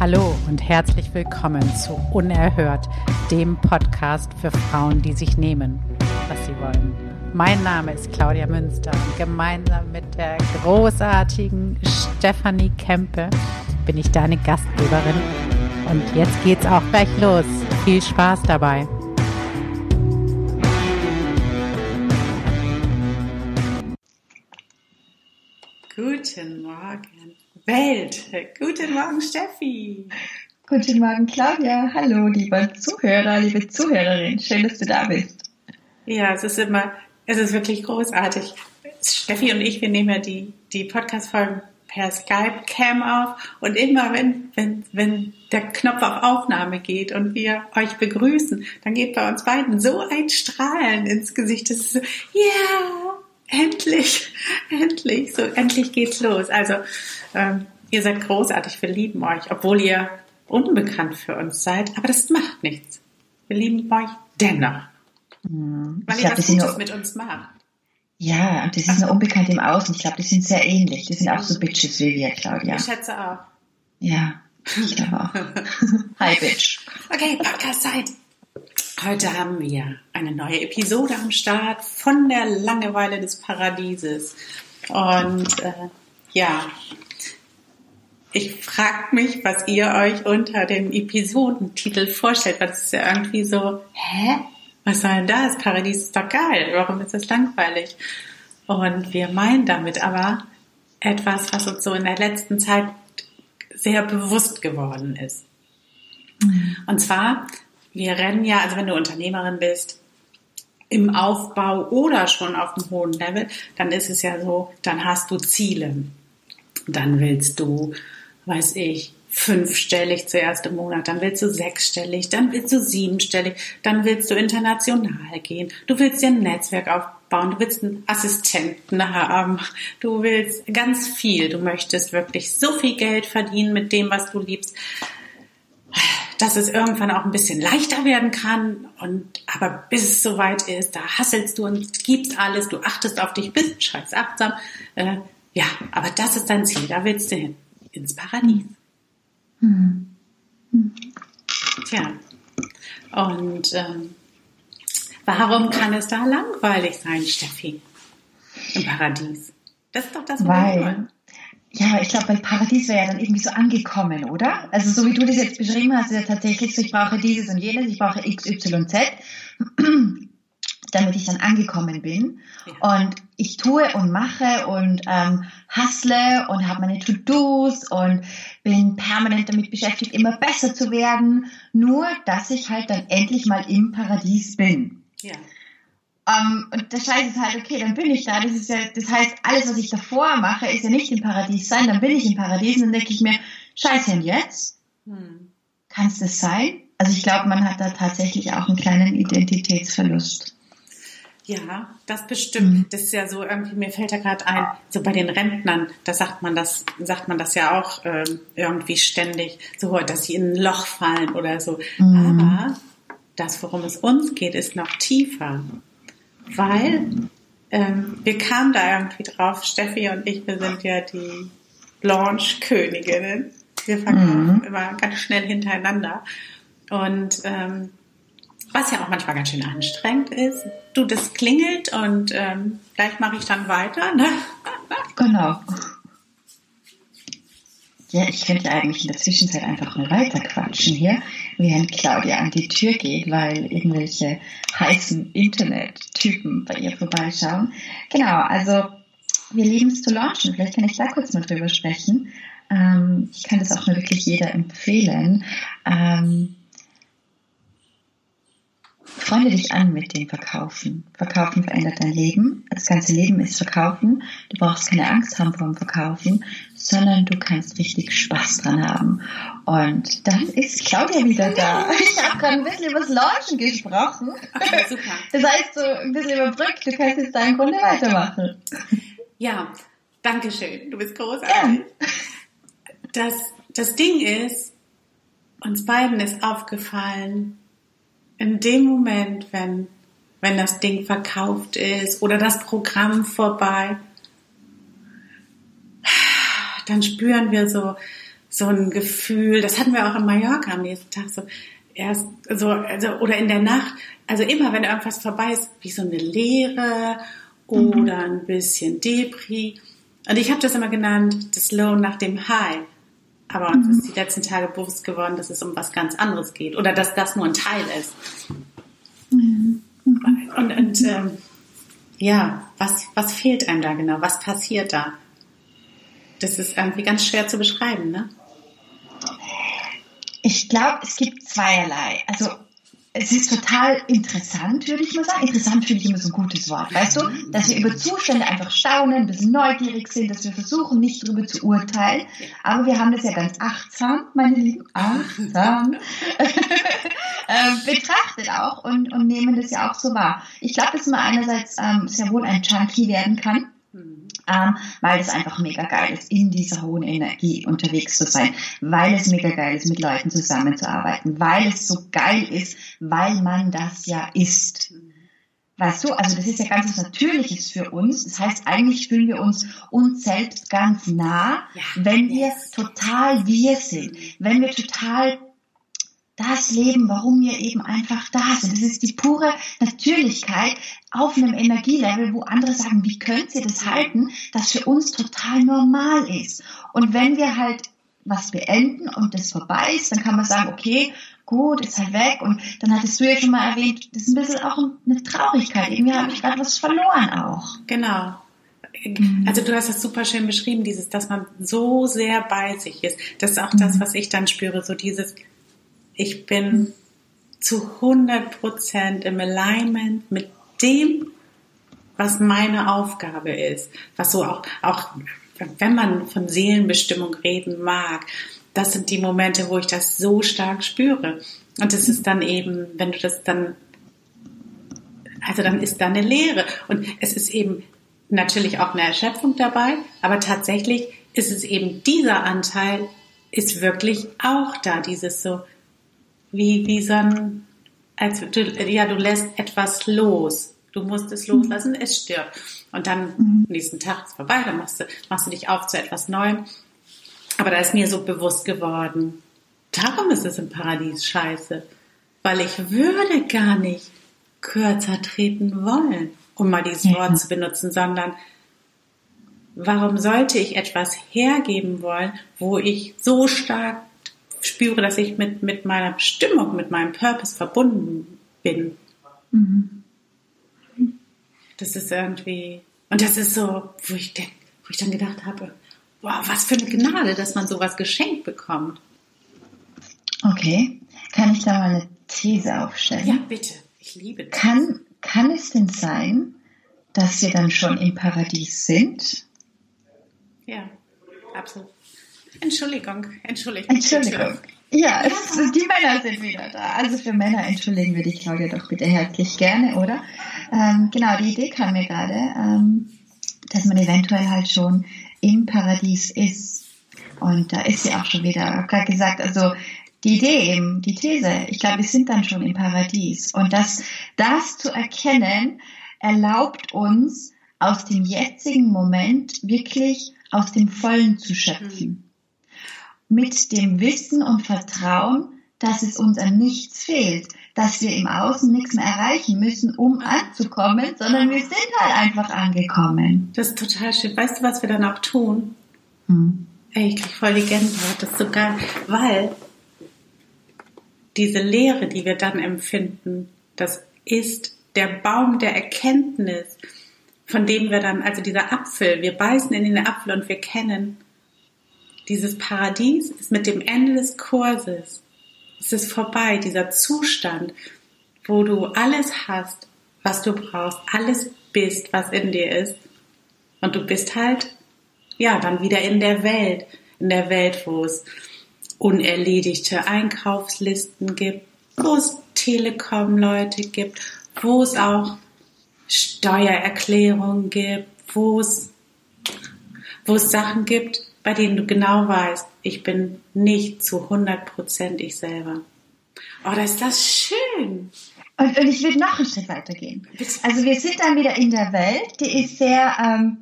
Hallo und herzlich willkommen zu Unerhört, dem Podcast für Frauen, die sich nehmen, was sie wollen. Mein Name ist Claudia Münster und gemeinsam mit der großartigen Stefanie Kempe bin ich deine Gastgeberin. Und jetzt geht's auch gleich los. Viel Spaß dabei. Guten Morgen, Welt. Guten Morgen, Steffi. Guten Morgen, Claudia. Hallo, liebe Zuhörer, liebe Zuhörerin. Schön, dass du da bist. Ja, es ist immer, es ist wirklich großartig. Steffi und ich, wir nehmen ja die, die Podcast-Folgen per Skype-Cam auf und immer wenn, wenn, wenn der Knopf auf Aufnahme geht und wir euch begrüßen, dann geht bei uns beiden so ein Strahlen ins Gesicht. Das ist so, ja, yeah, endlich, endlich, so endlich geht's los. Also ähm, ihr seid großartig, wir lieben euch, obwohl ihr unbekannt für uns seid, aber das macht nichts. Wir lieben euch dennoch. Hm. Weil ich ihr was Gutes mit uns macht. Ja, und das ist nur unbekannt im Außen. Ich glaube, die sind sehr ähnlich. Die sind auch so Bitches wie wir, Claudia. Ich schätze auch. Ja, ich glaube auch. Hi, Bitch. Okay, Podcast-Zeit. Heute haben wir eine neue Episode am Start von der Langeweile des Paradieses. Und äh, ja, ich frage mich, was ihr euch unter dem Episodentitel vorstellt, weil das ist ja irgendwie so, hä? Was soll denn das? Paradies ist doch geil. Warum ist das langweilig? Und wir meinen damit aber etwas, was uns so in der letzten Zeit sehr bewusst geworden ist. Mhm. Und zwar wir rennen ja, also wenn du Unternehmerin bist, im Aufbau oder schon auf einem hohen Level, dann ist es ja so, dann hast du Ziele. Dann willst du, weiß ich, fünfstellig zuerst im Monat, dann willst du sechsstellig, dann willst du siebenstellig, dann willst du international gehen, du willst dir ein Netzwerk aufbauen, du willst einen Assistenten haben, du willst ganz viel, du möchtest wirklich so viel Geld verdienen mit dem, was du liebst dass es irgendwann auch ein bisschen leichter werden kann. Und aber bis es soweit ist, da hasselst du und gibst alles, du achtest auf dich, bist scheiß achtsam. Äh, ja, aber das ist dein Ziel, da willst du hin. Ins Paradies. Mhm. Tja. Und ähm, warum kann es da langweilig sein, Steffi? Im Paradies. Das ist doch das, was wir wollen. Ja, ich glaube, weil Paradies wäre ja dann irgendwie so angekommen, oder? Also so wie du das jetzt beschrieben hast, ist ja tatsächlich so, ich brauche dieses und jenes, ich brauche X, Y, Z, damit ich dann angekommen bin. Ja. Und ich tue und mache und ähm, hustle und habe meine To-Dos und bin permanent damit beschäftigt, immer besser zu werden, nur dass ich halt dann endlich mal im Paradies bin. Ja. Um, ähm, und der Scheiß ist halt, okay, dann bin ich da. Das ist ja, das heißt, alles, was ich davor mache, ist ja nicht im Paradies sein. Dann bin ich im Paradies und dann denke ich mir, Scheiße, und jetzt? Hm. Kann es das sein? Also ich glaube, man hat da tatsächlich auch einen kleinen Identitätsverlust. Ja, das bestimmt. Mhm. Das ist ja so irgendwie, mir fällt da gerade ein, so bei den Rentnern, da sagt man das, sagt man das ja auch ähm, irgendwie ständig, so, dass sie in ein Loch fallen oder so. Mhm. Aber das, worum es uns geht, ist noch tiefer weil ähm, wir kamen da irgendwie drauf, Steffi und ich, wir sind ja die Launch-Königinnen. Wir verkaufen mhm. immer ganz schnell hintereinander. Und ähm, was ja auch manchmal ganz schön anstrengend ist. Du, das klingelt und ähm, gleich mache ich dann weiter. Ne? Genau. Ja, ich könnte eigentlich in der Zwischenzeit einfach mal weiter quatschen hier, während Claudia an die Tür geht, weil irgendwelche heißen Internet-Typen bei ihr vorbeischauen. Genau, also wir lieben es zu launchen. Vielleicht kann ich da kurz mal drüber sprechen. Ähm, ich kann das auch nur wirklich jeder empfehlen. Ähm, Freunde dich an mit dem Verkaufen. Verkaufen verändert dein Leben. Das ganze Leben ist Verkaufen. Du brauchst keine Angst haben vor dem Verkaufen, sondern du kannst richtig Spaß dran haben. Und dann ist Claudia wieder da. Ich habe gerade ein bisschen über das Launchen gesprochen. Okay, super. Das heißt so ein bisschen überbrückt. Du kannst jetzt deinen Grunde weitermachen. Ja, danke schön. Du bist großartig. Ja. Das, das Ding ist, uns beiden ist aufgefallen, in dem Moment, wenn, wenn das Ding verkauft ist oder das Programm vorbei, dann spüren wir so, so ein Gefühl, das hatten wir auch in Mallorca am nächsten Tag, so erst, so, also, oder in der Nacht, also immer, wenn irgendwas vorbei ist, wie so eine Leere oder ein bisschen Depri. Und ich habe das immer genannt, das Low nach dem High. Aber uns ist die letzten Tage bewusst geworden, dass es um was ganz anderes geht oder dass das nur ein Teil ist. Und, und ähm, ja, was, was fehlt einem da genau? Was passiert da? Das ist irgendwie ganz schwer zu beschreiben, ne? Ich glaube, es gibt zweierlei. Also es ist total interessant, würde ich mal sagen. Interessant finde ich immer so ein gutes Wort, weißt du? Dass wir über Zustände einfach staunen, ein bisschen neugierig sind, dass wir versuchen, nicht darüber zu urteilen. Aber wir haben das ja ganz achtsam, meine Lieben, achtsam, äh, betrachtet auch und, und nehmen das ja auch so wahr. Ich glaube, dass man einerseits ähm, sehr wohl ein Junkie werden kann ähm, weil es einfach mega geil ist, in dieser hohen Energie unterwegs zu sein, weil es mega geil ist, mit Leuten zusammenzuarbeiten, weil es so geil ist, weil man das ja ist. Weißt du, also das ist ja ganz was Natürliches für uns. Das heißt, eigentlich fühlen wir uns uns selbst ganz nah, wenn wir total wir sind, wenn wir total das Leben, warum wir eben einfach da sind. Das ist die pure Natürlichkeit auf einem Energielevel, wo andere sagen, wie könnt ihr das halten, das für uns total normal ist. Und wenn wir halt was beenden und das vorbei ist, dann kann man sagen, okay, gut, ist halt weg. Und dann hattest du ja schon mal erwähnt, das ist ein bisschen auch eine Traurigkeit. Irgendwie habe ich gerade was verloren auch. Genau. Also du hast das super schön beschrieben, dieses, dass man so sehr bei sich ist. Das ist auch das, was ich dann spüre, so dieses, ich bin zu 100 Prozent im Alignment mit dem, was meine Aufgabe ist. Was so auch, auch, wenn man von Seelenbestimmung reden mag, das sind die Momente, wo ich das so stark spüre. Und es ist dann eben, wenn du das dann, also dann ist da eine Lehre. Und es ist eben natürlich auch eine Erschöpfung dabei, aber tatsächlich ist es eben dieser Anteil ist wirklich auch da, dieses so, wie, wie so ein, als du, ja, du lässt etwas los. Du musst es loslassen, es stirbt. Und dann mhm. nächsten Tag ist vorbei, dann machst du, machst du dich auf zu etwas Neuem. Aber da ist mir so bewusst geworden, darum ist es im Paradies scheiße. Weil ich würde gar nicht kürzer treten wollen, um mal dieses ja. Wort zu benutzen, sondern warum sollte ich etwas hergeben wollen, wo ich so stark spüre, dass ich mit, mit meiner Bestimmung, mit meinem Purpose verbunden bin. Mhm. Das ist irgendwie, und das ist so, wo ich, denk, wo ich dann gedacht habe, wow, was für eine Gnade, dass man sowas geschenkt bekommt. Okay, kann ich da mal eine These aufstellen? Ja, bitte. Ich liebe das. Kann, kann es denn sein, dass wir dann schon im Paradies sind? Ja, absolut. Entschuldigung, Entschuldigung. Entschuldigung. Ja, es, die Männer sind wieder da. Also für Männer entschuldigen wir dich, Claudia, doch bitte herzlich gerne, oder? Ähm, genau, die Idee kam mir gerade, ähm, dass man eventuell halt schon im Paradies ist. Und da ist sie auch schon wieder. Ich habe gerade gesagt, also die Idee eben, die These, ich glaube, wir sind dann schon im Paradies. Und das, das zu erkennen, erlaubt uns, aus dem jetzigen Moment wirklich aus dem Vollen zu schöpfen mit dem Wissen und Vertrauen, dass es uns an nichts fehlt, dass wir im Außen nichts mehr erreichen müssen, um anzukommen, sondern wir sind halt einfach angekommen. Das ist total schön. Weißt du, was wir dann auch tun? Hm. Ey, ich krieg voll die Gänsehaut. Das ist so geil, weil diese Leere, die wir dann empfinden, das ist der Baum der Erkenntnis, von dem wir dann, also dieser Apfel, wir beißen in den Apfel und wir kennen, dieses Paradies ist mit dem Ende des Kurses, es ist vorbei, dieser Zustand, wo du alles hast, was du brauchst, alles bist, was in dir ist. Und du bist halt, ja, dann wieder in der Welt, in der Welt, wo es unerledigte Einkaufslisten gibt, wo es Telekom-Leute gibt, wo es auch Steuererklärungen gibt, wo es, wo es Sachen gibt, bei denen du genau weißt, ich bin nicht zu 100% ich selber. Oh, das ist das schön. Und, und ich will noch einen Schritt weitergehen. Also wir sind dann wieder in der Welt, die ist sehr ähm,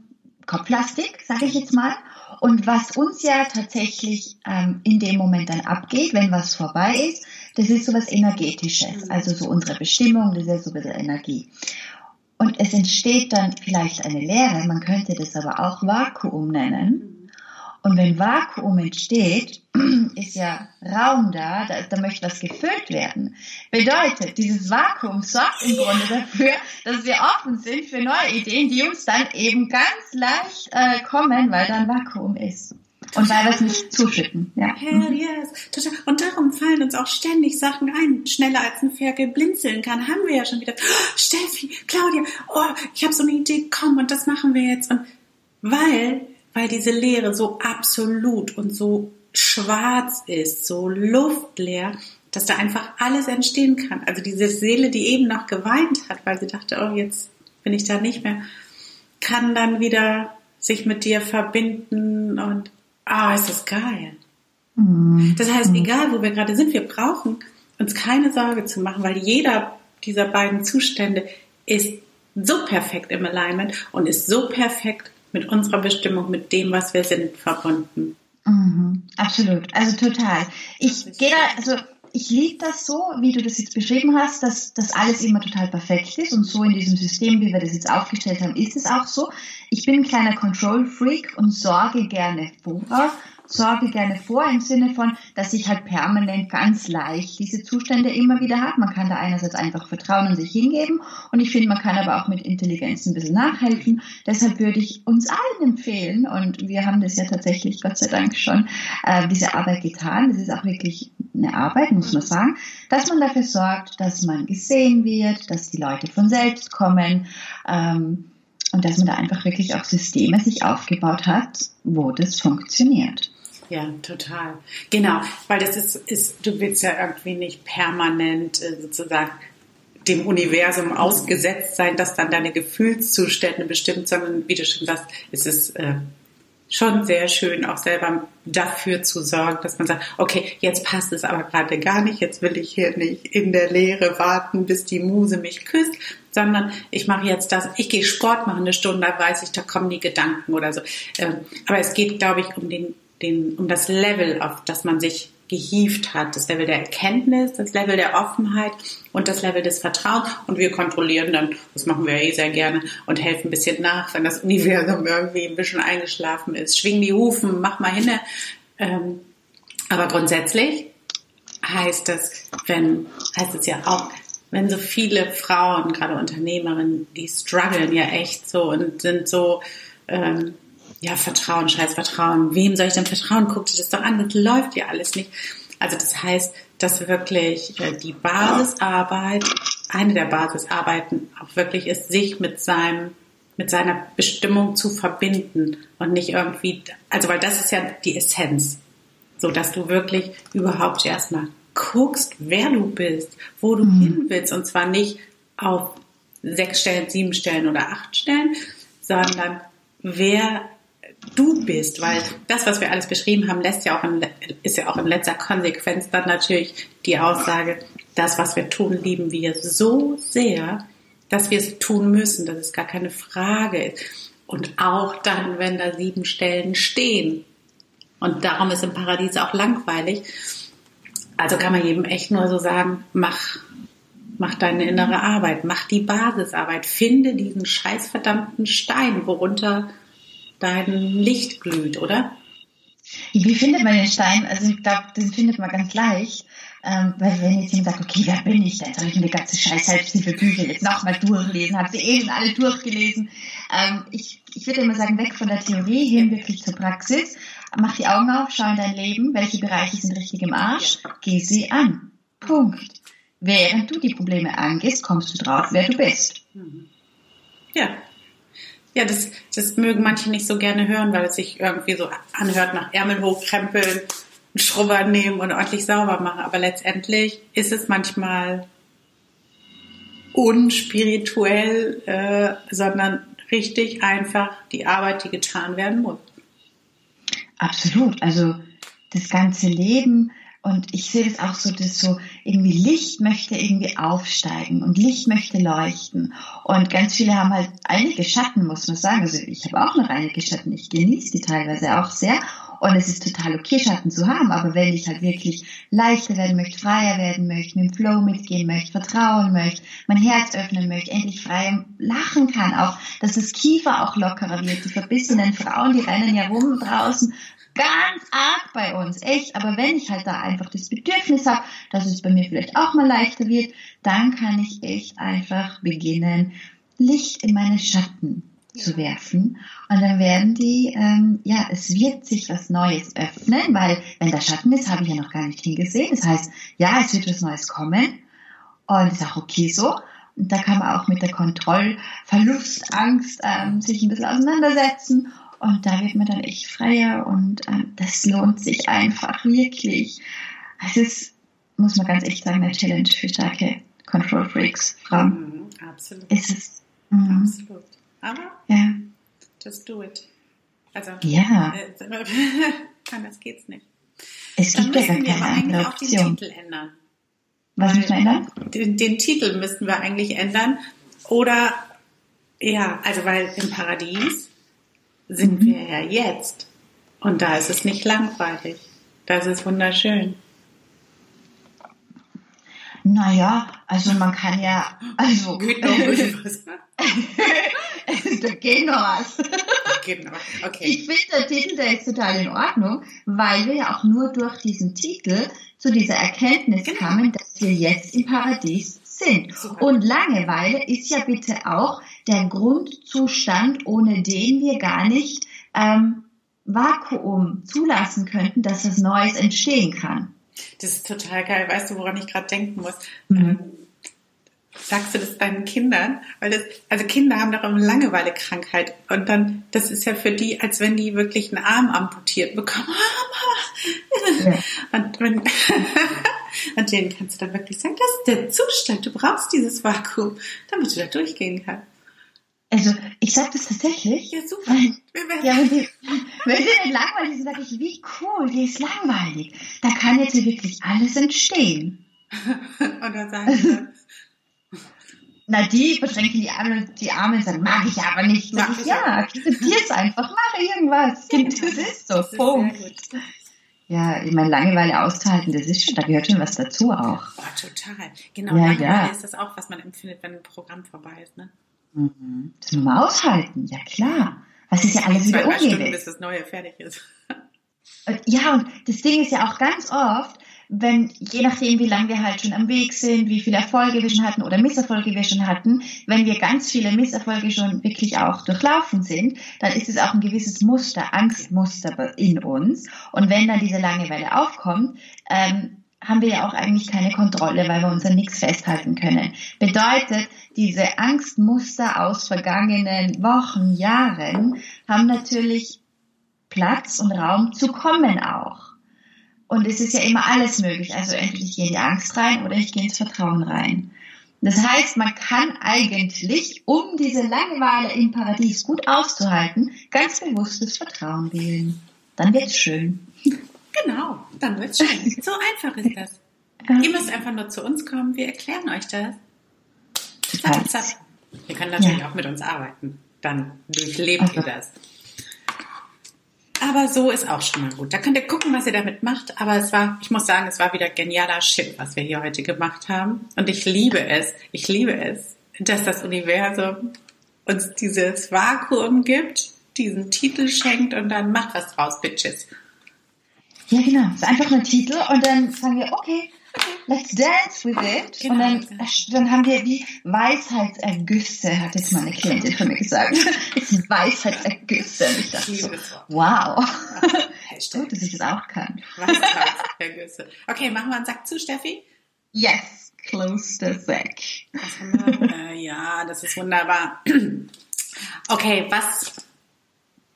kopflastig, sage ich jetzt mal. Und was uns ja tatsächlich ähm, in dem Moment dann abgeht, wenn was vorbei ist, das ist so was Energetisches. Mhm. Also so unsere Bestimmung, das ist ja so ein bisschen Energie. Und es entsteht dann vielleicht eine Leere, man könnte das aber auch Vakuum nennen. Und wenn Vakuum entsteht, ist ja Raum da, da, da möchte was gefüllt werden. Bedeutet, dieses Vakuum sorgt im Grunde dafür, dass wir offen sind für neue Ideen, die uns dann eben ganz leicht äh, kommen, weil da ein Vakuum ist. Und weil wir es nicht zuschütten. Ja. Hell yes. Und darum fallen uns auch ständig Sachen ein. Schneller als ein Ferkel blinzeln kann, haben wir ja schon wieder. Oh, Steffi, Claudia, oh, ich habe so eine Idee, komm, und das machen wir jetzt. Und weil weil diese Leere so absolut und so schwarz ist, so luftleer, dass da einfach alles entstehen kann. Also diese Seele, die eben noch geweint hat, weil sie dachte, oh, jetzt bin ich da nicht mehr, kann dann wieder sich mit dir verbinden und ah, oh, ist das geil. Mhm. Das heißt, egal wo wir gerade sind, wir brauchen uns keine Sorge zu machen, weil jeder dieser beiden Zustände ist so perfekt im Alignment und ist so perfekt mit unserer Bestimmung, mit dem, was wir sind, verbunden. Mhm, absolut, also total. Ich gehe da, also ich liebe das so, wie du das jetzt beschrieben hast, dass das alles immer total perfekt ist und so in diesem System, wie wir das jetzt aufgestellt haben, ist es auch so. Ich bin ein kleiner Control Freak und sorge gerne vor sorge gerne vor im Sinne von, dass ich halt permanent ganz leicht diese Zustände immer wieder habe. Man kann da einerseits einfach vertrauen und sich hingeben und ich finde, man kann aber auch mit Intelligenz ein bisschen nachhelfen. Deshalb würde ich uns allen empfehlen und wir haben das ja tatsächlich, Gott sei Dank schon, äh, diese Arbeit getan. Das ist auch wirklich eine Arbeit, muss man sagen, dass man dafür sorgt, dass man gesehen wird, dass die Leute von selbst kommen. Ähm, und dass man da einfach wirklich auch Systeme sich aufgebaut hat, wo das funktioniert. Ja, total. Genau, weil das ist, ist du willst ja irgendwie nicht permanent äh, sozusagen dem Universum ausgesetzt sein, dass dann deine Gefühlszustände bestimmt, sondern wie du schon sagst, ist es äh, schon sehr schön, auch selber dafür zu sorgen, dass man sagt, okay, jetzt passt es aber gerade gar nicht, jetzt will ich hier nicht in der Leere warten, bis die Muse mich küsst, sondern ich mache jetzt das, ich gehe Sport machen eine Stunde, da weiß ich, da kommen die Gedanken oder so. Ähm, aber es geht, glaube ich, um den den, um das Level, auf das man sich gehievt hat, das Level der Erkenntnis, das Level der Offenheit und das Level des Vertrauens. Und wir kontrollieren dann, das machen wir eh sehr gerne, und helfen ein bisschen nach, wenn das Universum irgendwie ein bisschen eingeschlafen ist. Schwing die Hufen, mach mal hinne. Ähm, aber grundsätzlich heißt es, wenn, heißt es ja auch, wenn so viele Frauen, gerade Unternehmerinnen, die strugglen ja echt so und sind so, ähm, ja, Vertrauen, scheiß Vertrauen. Wem soll ich denn vertrauen? Guck dir das doch an, das läuft ja alles nicht. Also das heißt, dass wirklich äh, die Basisarbeit, eine der Basisarbeiten auch wirklich ist, sich mit seinem mit seiner Bestimmung zu verbinden und nicht irgendwie, also weil das ist ja die Essenz, so dass du wirklich überhaupt erstmal guckst, wer du bist, wo du mhm. hin willst und zwar nicht auf sechs Stellen, sieben Stellen oder acht Stellen, sondern wer du bist, weil das, was wir alles beschrieben haben, lässt ja auch in, ist ja auch in letzter Konsequenz dann natürlich die Aussage, das, was wir tun, lieben wir so sehr, dass wir es tun müssen, dass es gar keine Frage ist. Und auch dann, wenn da sieben Stellen stehen. Und darum ist im Paradies auch langweilig. Also kann man jedem echt nur so sagen, mach, mach deine innere Arbeit, mach die Basisarbeit, finde diesen scheißverdammten Stein, worunter dein Licht glüht, oder? Wie findet man den Stein? Also ich glaube, den findet man ganz leicht. Ähm, weil wenn jetzt jemand sagt, okay, wer bin ich denn? Soll ich mir eine ganze scheiß Selbsthilfebücher jetzt nochmal durchlesen? Habe sie eh schon alle durchgelesen? Ähm, ich, ich würde immer sagen, weg von der Theorie hin wirklich zur Praxis. Mach die Augen auf, schau in dein Leben, welche Bereiche sind richtig im Arsch, geh sie an. Punkt. Während du die Probleme angehst, kommst du drauf, wer du bist. Ja, ja, das, das mögen manche nicht so gerne hören, weil es sich irgendwie so anhört nach Ärmel hochkrempeln, einen Schrubber nehmen und ordentlich sauber machen. Aber letztendlich ist es manchmal unspirituell, äh, sondern richtig einfach die Arbeit, die getan werden muss. Absolut. Also das ganze Leben und ich sehe das auch so, dass so irgendwie Licht möchte irgendwie aufsteigen und Licht möchte leuchten. Und ganz viele haben halt einige Schatten, muss man sagen. Also ich habe auch noch einige Schatten. Ich genieße die teilweise auch sehr. Und es ist total okay, Schatten zu haben. Aber wenn ich halt wirklich leichter werden möchte, freier werden möchte, mit dem Flow mitgehen möchte, vertrauen möchte, mein Herz öffnen möchte, endlich frei lachen kann, auch, dass das Kiefer auch lockerer wird. Die verbissenen Frauen, die rennen ja rum draußen ganz arg bei uns, echt. Aber wenn ich halt da einfach das Bedürfnis habe, dass es bei mir vielleicht auch mal leichter wird, dann kann ich echt einfach beginnen, Licht in meine Schatten zu werfen. Und dann werden die, ähm, ja, es wird sich was Neues öffnen, weil wenn da Schatten ist, habe ich ja noch gar nicht hingesehen. Das heißt, ja, es wird was Neues kommen. Und ist auch okay so. Und da kann man auch mit der Kontrollverlustangst ähm, sich ein bisschen auseinandersetzen. Und da wird man dann echt freier und ähm, das lohnt sich einfach wirklich. Es ist, muss man ganz echt sagen, eine Challenge für starke Control Freaks, Frauen. Mhm, absolut. Ist es. Mhm. Absolut. Aber Ja. just do it. Also, Ja. äh, anders geht's nicht. Es Dann gibt ja müssen gar wir aber eigentlich auch den. Titel ändern. Was müssen wir ändern? Den, den Titel müssten wir eigentlich ändern. Oder, ja, also weil im Paradies sind Mhm. wir ja jetzt. Und da ist es nicht langweilig. Das ist wunderschön. Naja, also man kann ja, also, Geht noch ein bisschen was. da geht noch was. Noch. Okay. Ich finde, der Titel, der ist total in Ordnung, weil wir ja auch nur durch diesen Titel zu dieser Erkenntnis Genau. kamen, dass wir jetzt im Paradies sind. Super. Und Langeweile ist ja bitte auch der Grundzustand, ohne den wir gar nicht ähm, Vakuum zulassen könnten, dass was Neues entstehen kann. Das ist total geil. Weißt du, woran ich gerade denken muss? Mhm. Ähm, Sagst du das deinen Kindern? Weil das, also Kinder haben doch immer Langeweilekrankheit. Und dann, das ist ja für die, als wenn die wirklich einen Arm amputiert bekommen. Ja. Und wenn, und denen kannst du dann wirklich sagen, das ist der Zustand. Du brauchst dieses Vakuum, damit du da durchgehen kannst. Also ich sage das tatsächlich. Ja, super. Werden- Ja, wenn die, wenn die langweilig ist, sage ich, wie cool, die ist langweilig. Da kann jetzt hier wirklich alles entstehen. Und dann sagen Na, die verschränken die Arme, die Arme und sagen, mag ich aber nicht. Mag ich, ja, aber akzeptier's einfach, mach irgendwas. Das ist so, das ist Punkt. Ja, ich meine, Langeweile auszuhalten, das ist schon, da gehört schon was dazu auch. Oh, total. Genau, Ja, Langeweile ja. ist das auch, was man empfindet, wenn ein Programm vorbei ist. Ne? Mhm. Das muss man aushalten, ja klar. Was ist ja alles wieder Stunden, ungewiss. bis das Neue fertig ist. Ja, und das Ding ist ja auch ganz oft, wenn, je nachdem, wie lange wir halt schon am Weg sind, wie viele Erfolge wir schon hatten oder Misserfolge wir schon hatten, wenn wir ganz viele Misserfolge schon wirklich auch durchlaufen sind, dann ist es auch ein gewisses Muster, Angstmuster in uns. Und wenn dann diese Langeweile aufkommt, ähm, haben wir ja auch eigentlich keine Kontrolle, weil wir uns an nichts festhalten können. Bedeutet, diese Angstmuster aus vergangenen Wochen, Jahren haben natürlich Platz und Raum zu kommen auch. Und es ist ja immer alles möglich. Also entweder ich gehe in die Angst rein oder ich gehe ins Vertrauen rein. Das heißt, man kann eigentlich, um diese Langeweile im Paradies gut auszuhalten, ganz bewusstes Vertrauen wählen. Dann wird's schön. Genau, dann wird's schön. So einfach ist das. Ihr müsst einfach nur zu uns kommen, wir erklären euch das. Zack, zack. Ihr könnt natürlich Ja. auch mit uns arbeiten. Dann durchlebt ihr Also. das. Aber so ist auch schon mal gut. Da könnt ihr gucken, was ihr damit macht. Aber es war, ich muss sagen, es war wieder genialer Shit, was wir hier heute gemacht haben. Und ich liebe es, ich liebe es, dass das Universum uns dieses Vakuum gibt, diesen Titel schenkt und dann macht was draus, Bitches. Ja, genau. Es ist einfach nur ein Titel und dann sagen wir, okay, let's dance with it. Genau. Und dann, dann haben wir wie Weisheitsergüsse, hat jetzt mal eine Klientin von mir gesagt. Es sind Weisheitsergüsse. Und ich dachte so, wow. Gut, dass ich das auch kann. Weisheitsergüsse. Okay, machen wir einen Sack zu, Steffi. Yes, close the sack. Äh, ja, das ist wunderbar. Okay, was,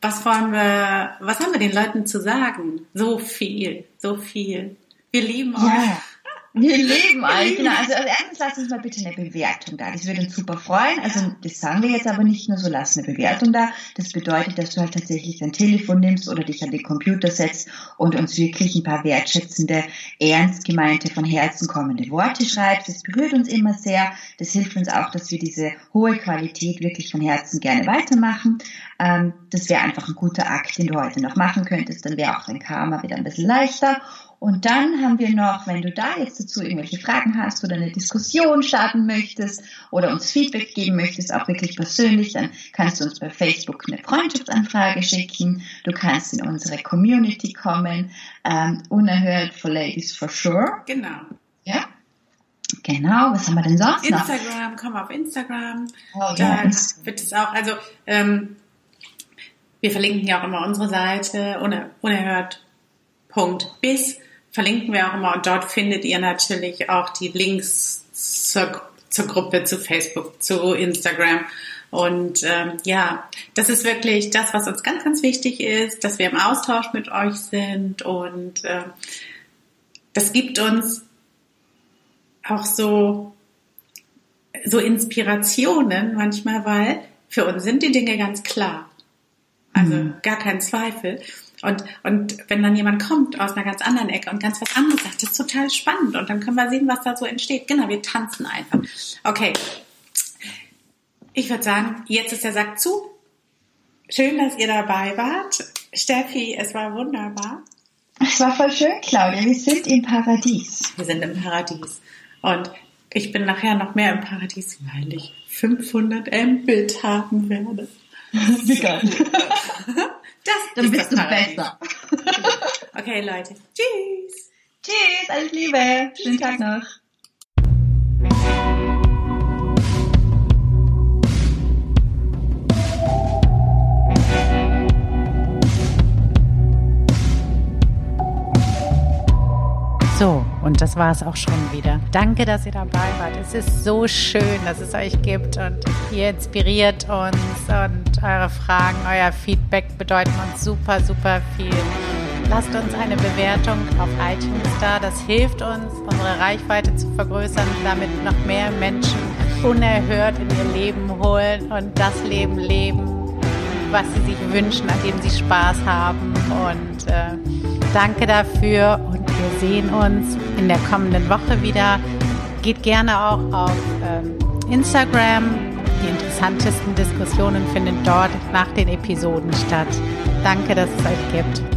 was wollen wir, was haben wir den Leuten zu sagen? So viel, so viel. Wir lieben euch. Ja. Wir leben euch, genau. Also, also erstens lasst uns mal bitte eine Bewertung da. Das würde uns super freuen. Also das sagen wir jetzt aber nicht nur so, lass eine Bewertung da. Das bedeutet, dass du halt tatsächlich dein Telefon nimmst oder dich an den Computer setzt und uns wirklich ein paar wertschätzende, ernst gemeinte, von Herzen kommende Worte schreibst. Das berührt uns immer sehr. Das hilft uns auch, dass wir diese hohe Qualität wirklich von Herzen gerne weitermachen. Ähm, das wäre einfach ein guter Akt, den du heute noch machen könntest. Dann wäre auch dein Karma wieder ein bisschen leichter. Und dann haben wir noch, wenn du da jetzt dazu irgendwelche Fragen hast oder eine Diskussion starten möchtest oder uns Feedback geben möchtest, auch wirklich persönlich, dann kannst du uns bei Facebook eine Freundschaftsanfrage schicken. Du kannst in unsere Community kommen. Ähm, unerhört for Ladies for Sure. Genau. Ja. Genau, was haben wir denn sonst noch? Instagram, komm auf Instagram. Oh, da ja. wird es auch, also ähm, wir verlinken ja auch immer unsere Seite unerhört.bis verlinken wir auch immer und dort findet ihr natürlich auch die Links zur, zur Gruppe, zu Facebook, zu Instagram. Und ähm, ja, das ist wirklich das, was uns ganz, ganz wichtig ist, dass wir im Austausch mit euch sind und äh, das gibt uns auch so so Inspirationen manchmal, weil für uns sind die Dinge ganz klar. Also mhm. gar kein Zweifel. Und, und wenn dann jemand kommt aus einer ganz anderen Ecke und ganz was anderes sagt, das ist total spannend. Und dann können wir sehen, was da so entsteht. Genau, wir tanzen einfach. Okay. Ich würde sagen, jetzt ist der Sack zu. Schön, dass ihr dabei wart. Steffi, es war wunderbar. Es war voll schön, Claudia. Wir sind im Paradies. Wir sind im Paradies. Und ich bin nachher noch mehr im Paradies, weil ich 500 Mbit haben werde. Wie geil. Das Dann bist du besser. Okay, Leute. Tschüss. Tschüss, alles Liebe. Schönen Tag noch. So, und das war es auch schon wieder. Danke, dass ihr dabei wart. Es ist so schön, dass es euch gibt und ihr inspiriert uns und eure Fragen, euer Feedback bedeuten uns super, super viel. Lasst uns eine Bewertung auf iTunes da. Das hilft uns, unsere Reichweite zu vergrößern, damit noch mehr Menschen unerhört in ihr Leben holen und das Leben leben, was sie sich wünschen, an dem sie Spaß haben. Und äh, danke dafür und wir sehen uns in der kommenden Woche wieder. Geht gerne auch auf ähm, Instagram. Die interessantesten Diskussionen finden dort nach den Episoden statt. Danke, dass es euch gibt.